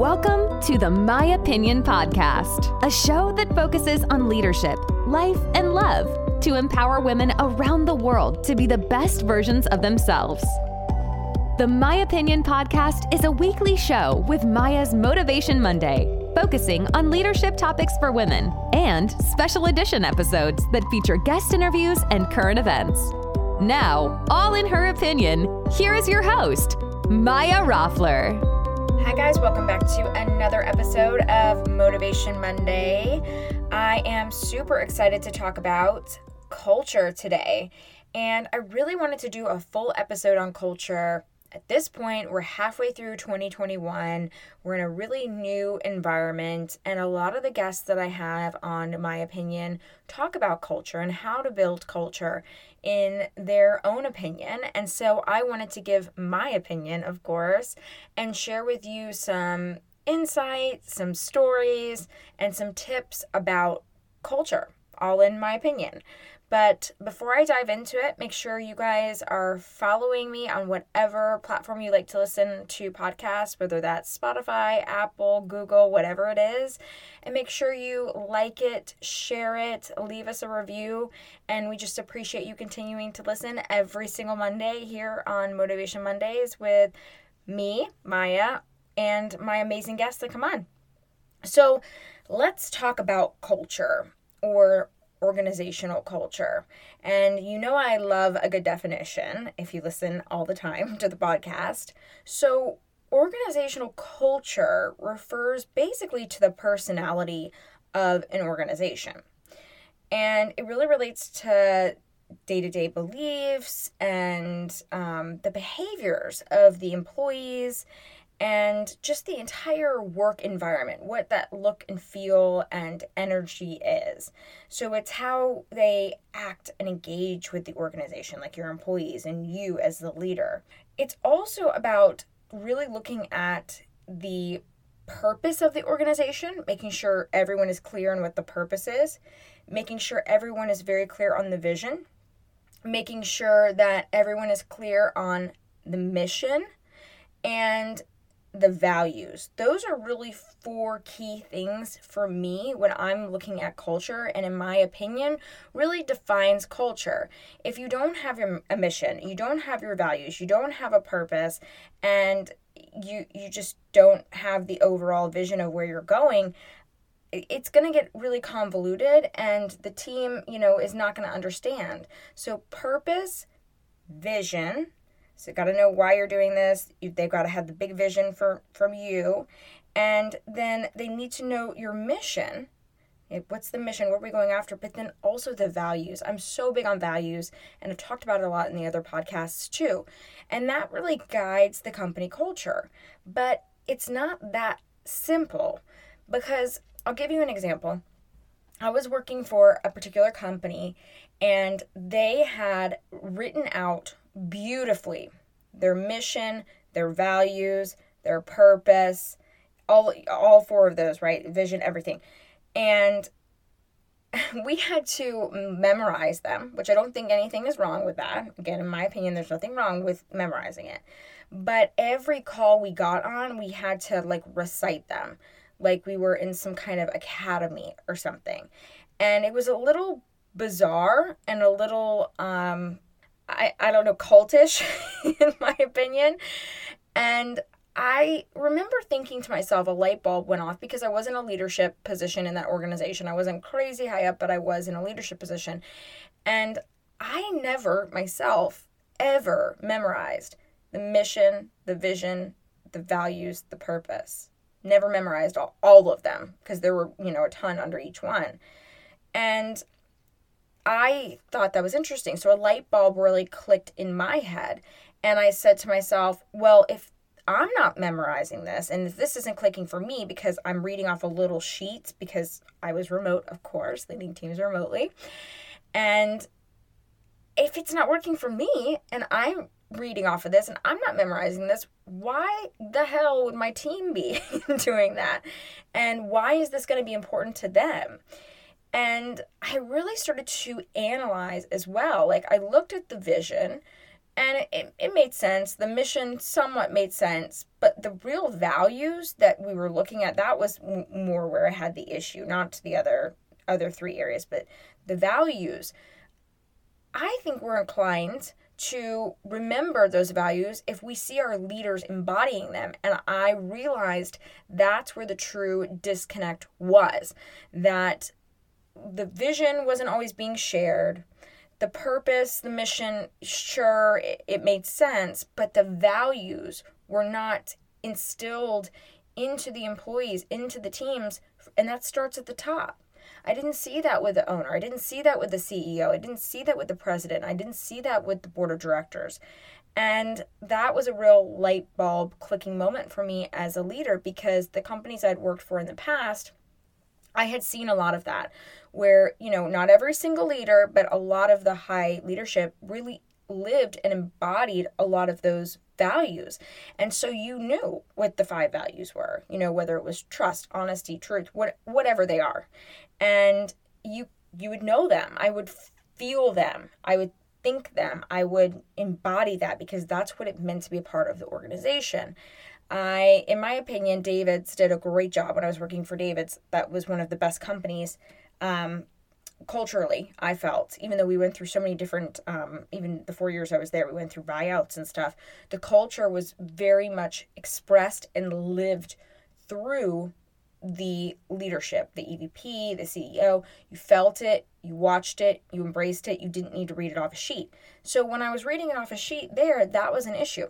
Welcome to the My Opinion Podcast, a show that focuses on leadership, life, and love to empower women around the world to be the best versions of themselves. The My Opinion Podcast is a weekly show with Maya's Motivation Monday, focusing on leadership topics for women, and special edition episodes that feature guest interviews and current events. Now, all in her opinion, here is your host, Maya Roffler. Hi, guys, welcome back to another episode of Motivation Monday. I am super excited to talk about culture today, and I really wanted to do a full episode on culture at this point, we're halfway through 2021. We're in a really new environment, and a lot of the guests that I have on my opinion talk about culture and how to build culture in their own opinion. And so I wanted to give my opinion, of course, and share with you some insights, some stories, and some tips about culture, all in my opinion. But before I dive into it, make sure you guys are following me on whatever platform you like to listen to podcasts, whether that's Spotify, Apple, Google, whatever it is. And make sure you like it, share it, leave us a review. And we just appreciate you continuing to listen every single Monday here on Motivation Mondays with me, Maya, and my amazing guests that come on. So let's talk about culture or organizational culture. And you know, I love a good definition if you listen all the time to the podcast. So, organizational culture refers basically to the personality of an organization. And it really relates to day to day beliefs and um, the behaviors of the employees and just the entire work environment, what that look and feel and energy is. So it's how they act and engage with the organization, like your employees and you as the leader. It's also about really looking at the purpose of the organization, making sure everyone is clear on what the purpose is, making sure everyone is very clear on the vision, making sure that everyone is clear on the mission, and the values. Those are really four key things for me when I'm looking at culture and in my opinion really defines culture. If you don't have your, a mission, you don't have your values, you don't have a purpose and you you just don't have the overall vision of where you're going, it's going to get really convoluted and the team, you know, is not going to understand. So purpose, vision, so got to know why you're doing this. You, they've got to have the big vision for from you, and then they need to know your mission. What's the mission? What are we going after? But then also the values. I'm so big on values, and I've talked about it a lot in the other podcasts too. And that really guides the company culture. But it's not that simple because I'll give you an example. I was working for a particular company, and they had written out beautifully their mission, their values, their purpose, all all four of those, right? Vision, everything. And we had to memorize them, which I don't think anything is wrong with that. Again, in my opinion, there's nothing wrong with memorizing it. But every call we got on, we had to like recite them like we were in some kind of academy or something. And it was a little bizarre and a little um I, I don't know, cultish, in my opinion. And I remember thinking to myself, a light bulb went off because I was in a leadership position in that organization. I wasn't crazy high up, but I was in a leadership position. And I never myself ever memorized the mission, the vision, the values, the purpose. Never memorized all, all of them because there were, you know, a ton under each one. And I thought that was interesting. So a light bulb really clicked in my head. And I said to myself, well, if I'm not memorizing this and if this isn't clicking for me because I'm reading off a little sheet because I was remote, of course, leading teams remotely. And if it's not working for me and I'm reading off of this and I'm not memorizing this, why the hell would my team be doing that? And why is this going to be important to them? And I really started to analyze as well. Like, I looked at the vision And it, it made sense. The mission somewhat made sense, but the real values that we were looking at, that was m- more where I had the issue, not the other other three areas, but the values. I think we're inclined to remember those values if we see our leaders embodying them. And I realized that's where the true disconnect was that the vision wasn't always being shared. The purpose, the mission, sure, it, it made sense, but the values were not instilled into the employees, into the teams, and that starts at the top. I didn't see that with the owner. I didn't see that with the CEO. I didn't see that with the president. I didn't see that with the board of directors. And that was a real light bulb clicking moment for me as a leader because the companies I'd worked for in the past, I had seen a lot of that where, you know, not every single leader, but a lot of the high leadership really lived and embodied a lot of those values. And so you knew what the five values were, you know, whether it was trust, honesty, truth, what, whatever they are. And you you would know them. I would feel them. I would think them. I would embody that because that's what it meant to be a part of the organization. I, in my opinion, David's did a great job when I was working for David's. That was one of the best companies um, culturally, I felt, even though we went through so many different, um, even the four years I was there, we went through buyouts and stuff. The culture was very much expressed and lived through the leadership, the EVP, the CEO. You felt it, you watched it, you embraced it, you didn't need to read it off a sheet. So when I was reading it off a sheet there, that was an issue.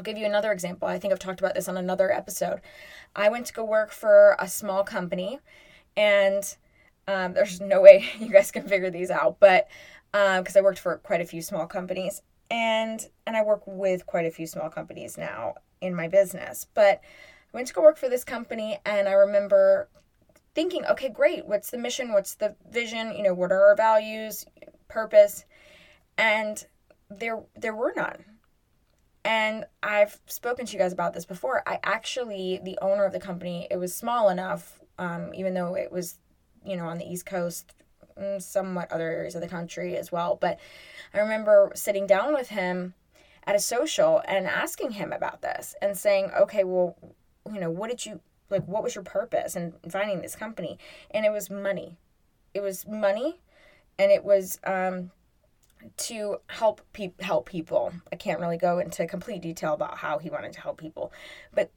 I'll give you another example. I think I've talked about this on another episode. I went to go work for a small company and um, there's no way you guys can figure these out, but because um, I worked for quite a few small companies, and and I work with quite a few small companies now in my business. But I went to go work for this company, and I remember thinking, okay, great. What's the mission? What's the vision? You know, what are our values, purpose? And there there were none. And I've spoken to you guys about this before. I actually, the owner of the company, it was small enough, um, even though it was you know, on the East Coast, mm, somewhat other areas of the country as well. But I remember sitting down with him at a social and asking him about this and saying, okay, well, you know, what did you like? What was your purpose in finding this company? And it was money. It was money, and it was um, to help pe- help people. I can't really go into complete detail about how he wanted to help people, but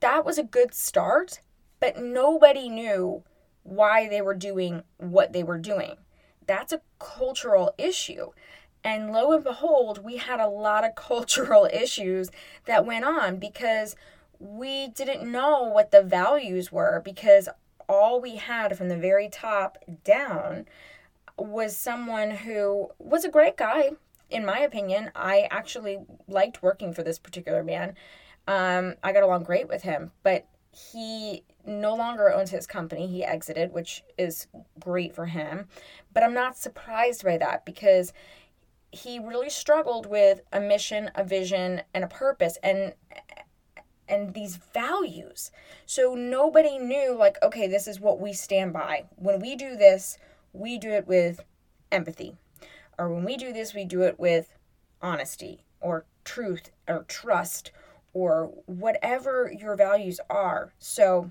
that was a good start. But nobody knew why they were doing what they were doing. That's a cultural issue. And lo and behold, we had a lot of cultural issues that went on because we didn't know what the values were because all we had from the very top down was someone who was a great guy, in my opinion. I actually liked working for this particular man. Um, I got along great with him, but he no longer owns his company. He exited, which is great for him. But I'm not surprised by that because he really struggled with a mission, a vision, and a purpose and and these values. So nobody knew like okay, this is what we stand by. When we do this, we do it with empathy. Or when we do this, we do it with honesty or truth or trust or whatever your values are. So,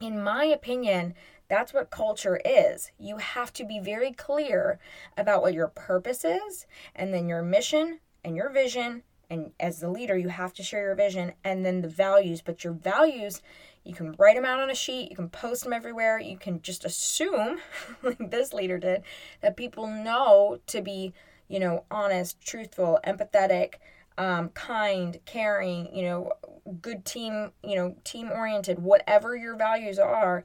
in my opinion, that's what culture is. You have to be very clear about what your purpose is, and then your mission and your vision. And as the leader, you have to share your vision and then the values. But your values, you can write them out on a sheet, you can post them everywhere, you can just assume, like this leader did, that people know to be, you know, honest, truthful, empathetic, um, kind, caring, you know, good team, you know, team oriented, whatever your values are.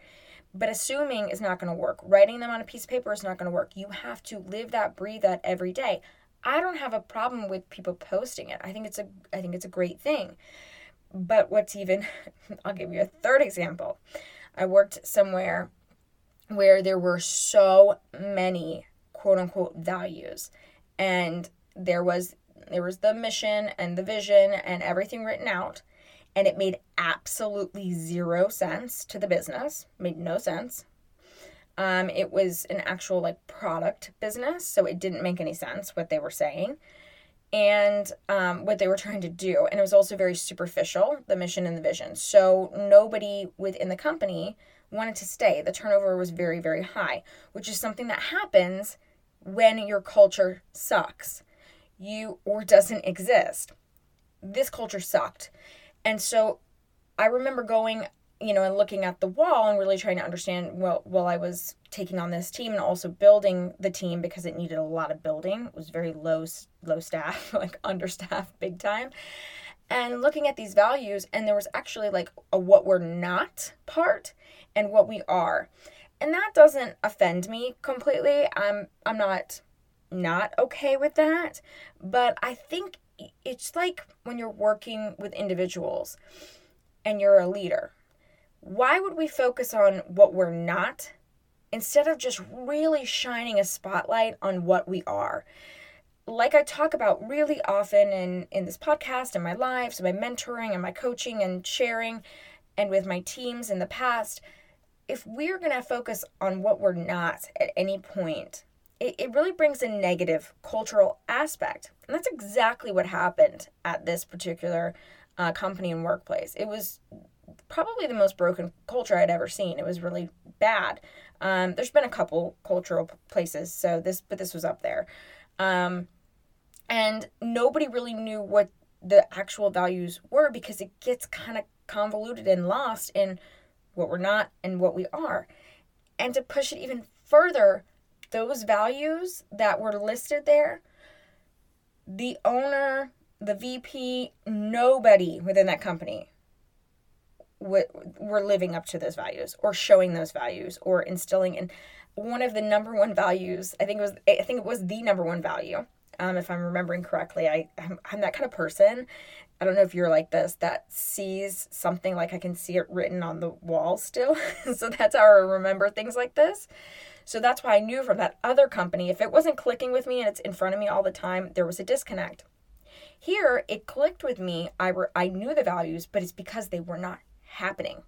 But assuming is not going to work. Writing them on a piece of paper is not going to work. You have to live that, breathe that every day. I don't have a problem with people posting it. I think it's a I think it's a great thing. But what's even I'll give you a third example. I worked somewhere where there were so many quote unquote values and there was there was the mission and the vision and everything written out. And it made absolutely zero sense to the business, made no sense. Um, it was an actual like product business, so it didn't make any sense what they were saying. and um, what they were trying to do. And it was also very superficial, the mission and the vision. So nobody within the company wanted to stay. The turnover was very, very high, which is something that happens when your culture sucks you or doesn't exist. This culture sucked. And so I remember going, you know, and looking at the wall and really trying to understand well while I was taking on this team and also building the team because it needed a lot of building. It was very low low staff, like understaffed big time. And looking at these values and there was actually like a what we're not part and what we are. And that doesn't offend me completely. I'm I'm not not okay with that, but I think it's like when you're working with individuals and you're a leader. Why would we focus on what we're not instead of just really shining a spotlight on what we are? Like I talk about really often in, in this podcast and my lives, my mentoring and my coaching and sharing, and with my teams in the past, if we're going to focus on what we're not at any point, it, it really brings a negative cultural aspect. And that's exactly what happened at this particular uh, company and workplace. It was probably the most broken culture I'd ever seen. It was really bad. Um, there's been a couple cultural places, so this, but this was up there. Um, and nobody really knew what the actual values were because it gets kind of convoluted and lost in what we're not and what we are. And to push it even further, those values that were listed there, the owner, the VP, nobody within that company were living up to those values or showing those values or instilling in one of the number one values i think it was i think it was the number one value um, if i'm remembering correctly I, I'm, I'm that kind of person i don't know if you're like this that sees something like i can see it written on the wall still so that's how i remember things like this so that's why I knew from that other company, if it wasn't clicking with me and it's in front of me all the time, there was a disconnect. Here, it clicked with me. I, were, I knew the values, but it's because they were not happening.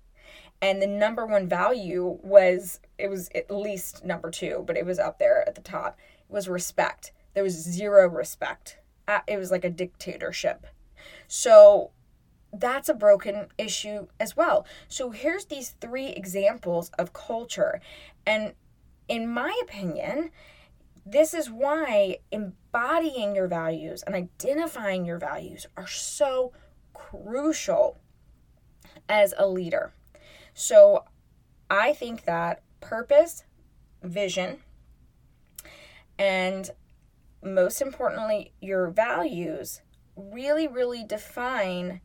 And the number one value was, it was at least number two, but it was up there at the top, was respect. There was zero respect. Uh, it was like a dictatorship. So that's a broken issue as well. So here's these three examples of culture. And in my opinion, this is why embodying your values and identifying your values are so crucial as a leader. So I think that purpose, vision, and most importantly, your values really, really define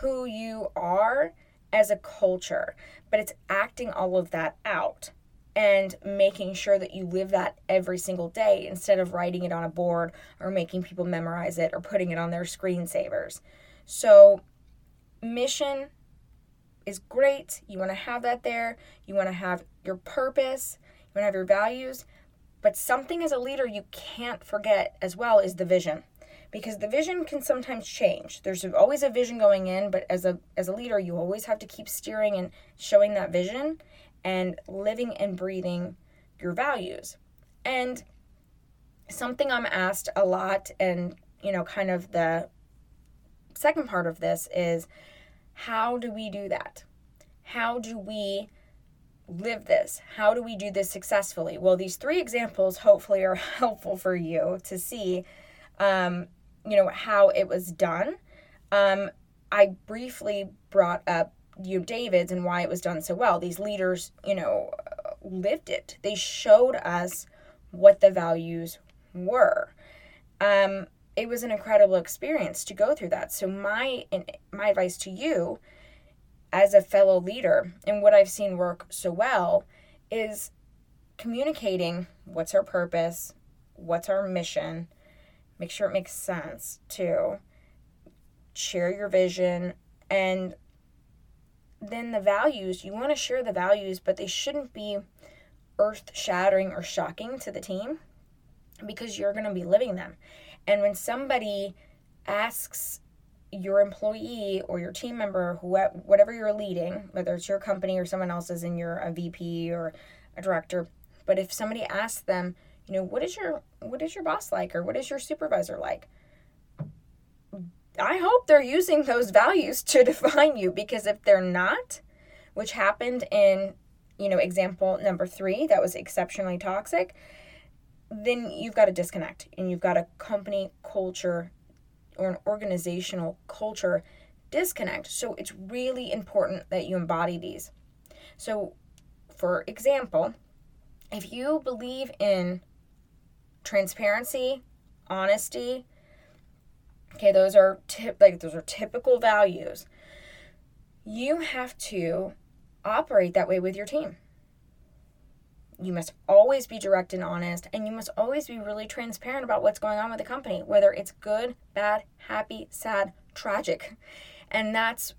who you are as a culture. But it's acting all of that out and making sure that you live that every single day instead of writing it on a board or making people memorize it or putting it on their screensavers. So, mission is great. You want to have that there. You want to have your purpose. You want to have your values. But something as a leader you can't forget as well is the vision. Because the vision can sometimes change. There's always a vision going in, but as a as a leader, you always have to keep steering and showing that vision and living and breathing your values. And something I'm asked a lot, and you know, kind of the second part of this is how do we do that? How do we live this? How do we do this successfully? Well, these three examples hopefully are helpful for you to see, um, you know, how it was done. Um, I briefly brought up you know, David's and why it was done so well. These leaders, you know, lived it. They showed us what the values were. Um, it was an incredible experience to go through that. So my my advice to you as a fellow leader and what I've seen work so well is communicating what's our purpose, what's our mission, make sure it makes sense too. Share your vision and then the values, you want to share the values, but they shouldn't be earth shattering or shocking to the team because you're going to be living them. And when somebody asks your employee or your team member, whatever you're leading, whether it's your company or someone else's and you're a VP or a director, but if somebody asks them, you know, what is your what is your boss like or what is your supervisor like? I hope they're using those values to define you because if they're not, which happened in, you know, example number 3 that was exceptionally toxic, then you've got to disconnect and you've got a company culture or an organizational culture disconnect. So it's really important that you embody these. So, for example, if you believe in transparency, honesty, okay, those are tip like those are typical values. You have to operate that way with your team. You must always be direct and honest, and you must always be really transparent about what's going on with the company, whether it's good, bad, happy, sad, tragic. And that's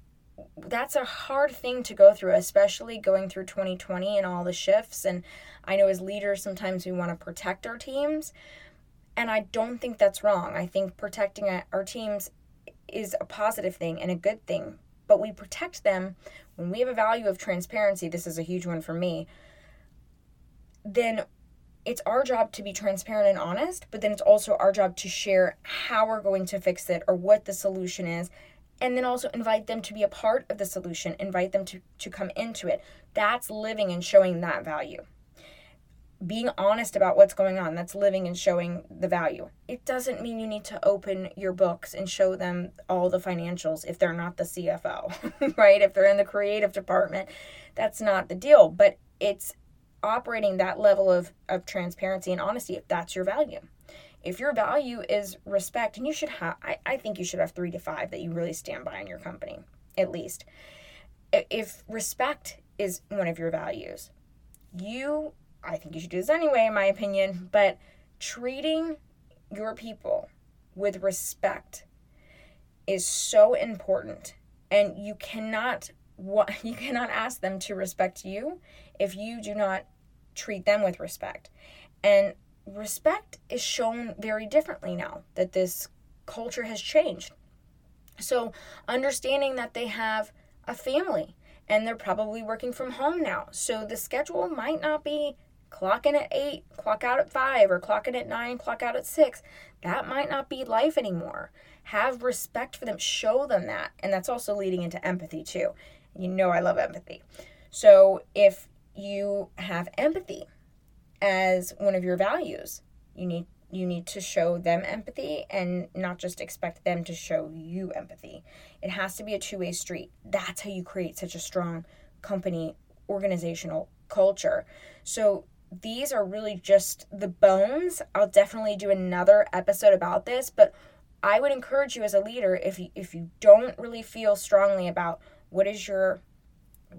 that's a hard thing to go through, especially going through 2020 and all the shifts. And I know as leaders, sometimes we want to protect our teams. And I don't think that's wrong. I think protecting our teams is a positive thing and a good thing. But we protect them when we have a value of transparency. This is a huge one for me. Then it's our job to be transparent and honest, but then it's also our job to share how we're going to fix it or what the solution is and then also invite them to be a part of the solution, invite them to, to come into it. That's living and showing that value. Being honest about what's going on, that's living and showing the value. It doesn't mean you need to open your books and show them all the financials if they're not the CFO, right? If they're in the creative department, that's not the deal. But it's operating that level of, of transparency and honesty if that's your value if your value is respect, and you should have, I, I think you should have three to five that you really stand by in your company, at least. If respect is one of your values, you, I think you should do this anyway, in my opinion, but treating your people with respect is so important. And you cannot what you cannot ask them to respect you if you do not treat them with respect. And respect is shown very differently now that this culture has changed. So, understanding that they have a family and they're probably working from home now. So, the schedule might not be clock in at 8, clock out at 5, or clock in at 9, clock out at 6. That might not be life anymore. Have respect for them, show them that. And that's also leading into empathy, too. You know, I love empathy. So, if you have empathy, as one of your values. You need you need to show them empathy and not just expect them to show you empathy. It has to be a two-way street. That's how you create such a strong company organizational culture. So these are really just the bones. I'll definitely do another episode about this, but I would encourage you as a leader if you if you don't really feel strongly about what is your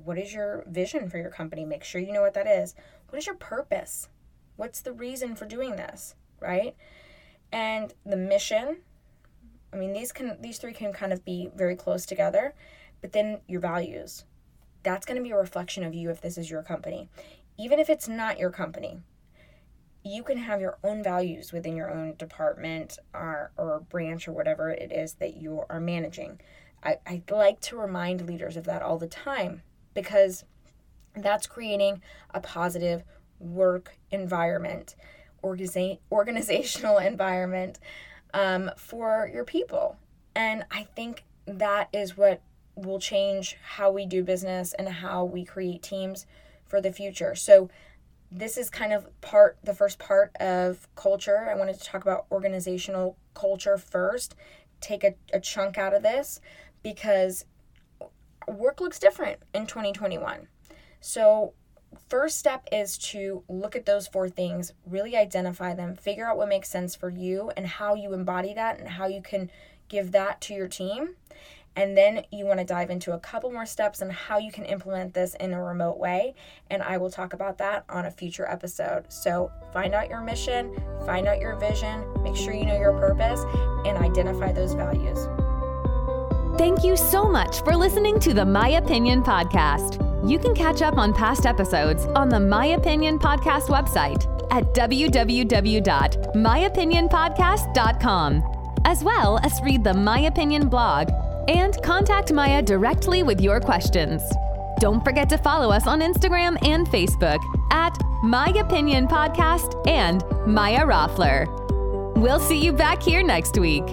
what is your vision for your company, make sure you know what that is. What is your purpose? What's the reason for doing this, right? And the mission, I mean these can these three can kind of be very close together, but then your values. That's going to be a reflection of you if this is your company. Even if it's not your company, you can have your own values within your own department or, or branch or whatever it is that you are managing. I, I like to remind leaders of that all the time because that's creating a positive work environment, organiza- organizational environment um, for your people. And I think that is what will change how we do business and how we create teams for the future. So, this is kind of part the first part of culture. I wanted to talk about organizational culture first, take a, a chunk out of this because work looks different in 2021. So, first step is to look at those four things, really identify them, figure out what makes sense for you and how you embody that and how you can give that to your team. And then you want to dive into a couple more steps on how you can implement this in a remote way. And I will talk about that on a future episode. So find out your mission, find out your vision, make sure you know your purpose, and identify those values. Thank you so much for listening to the My Opinion Podcast. You can catch up on past episodes on the My Opinion Podcast website at www.myopinionpodcast.com, as well as read the My Opinion blog and contact Maya directly with your questions. Don't forget to follow us on Instagram and Facebook at My Opinion Podcast and Maya Roffler. We'll see you back here next week.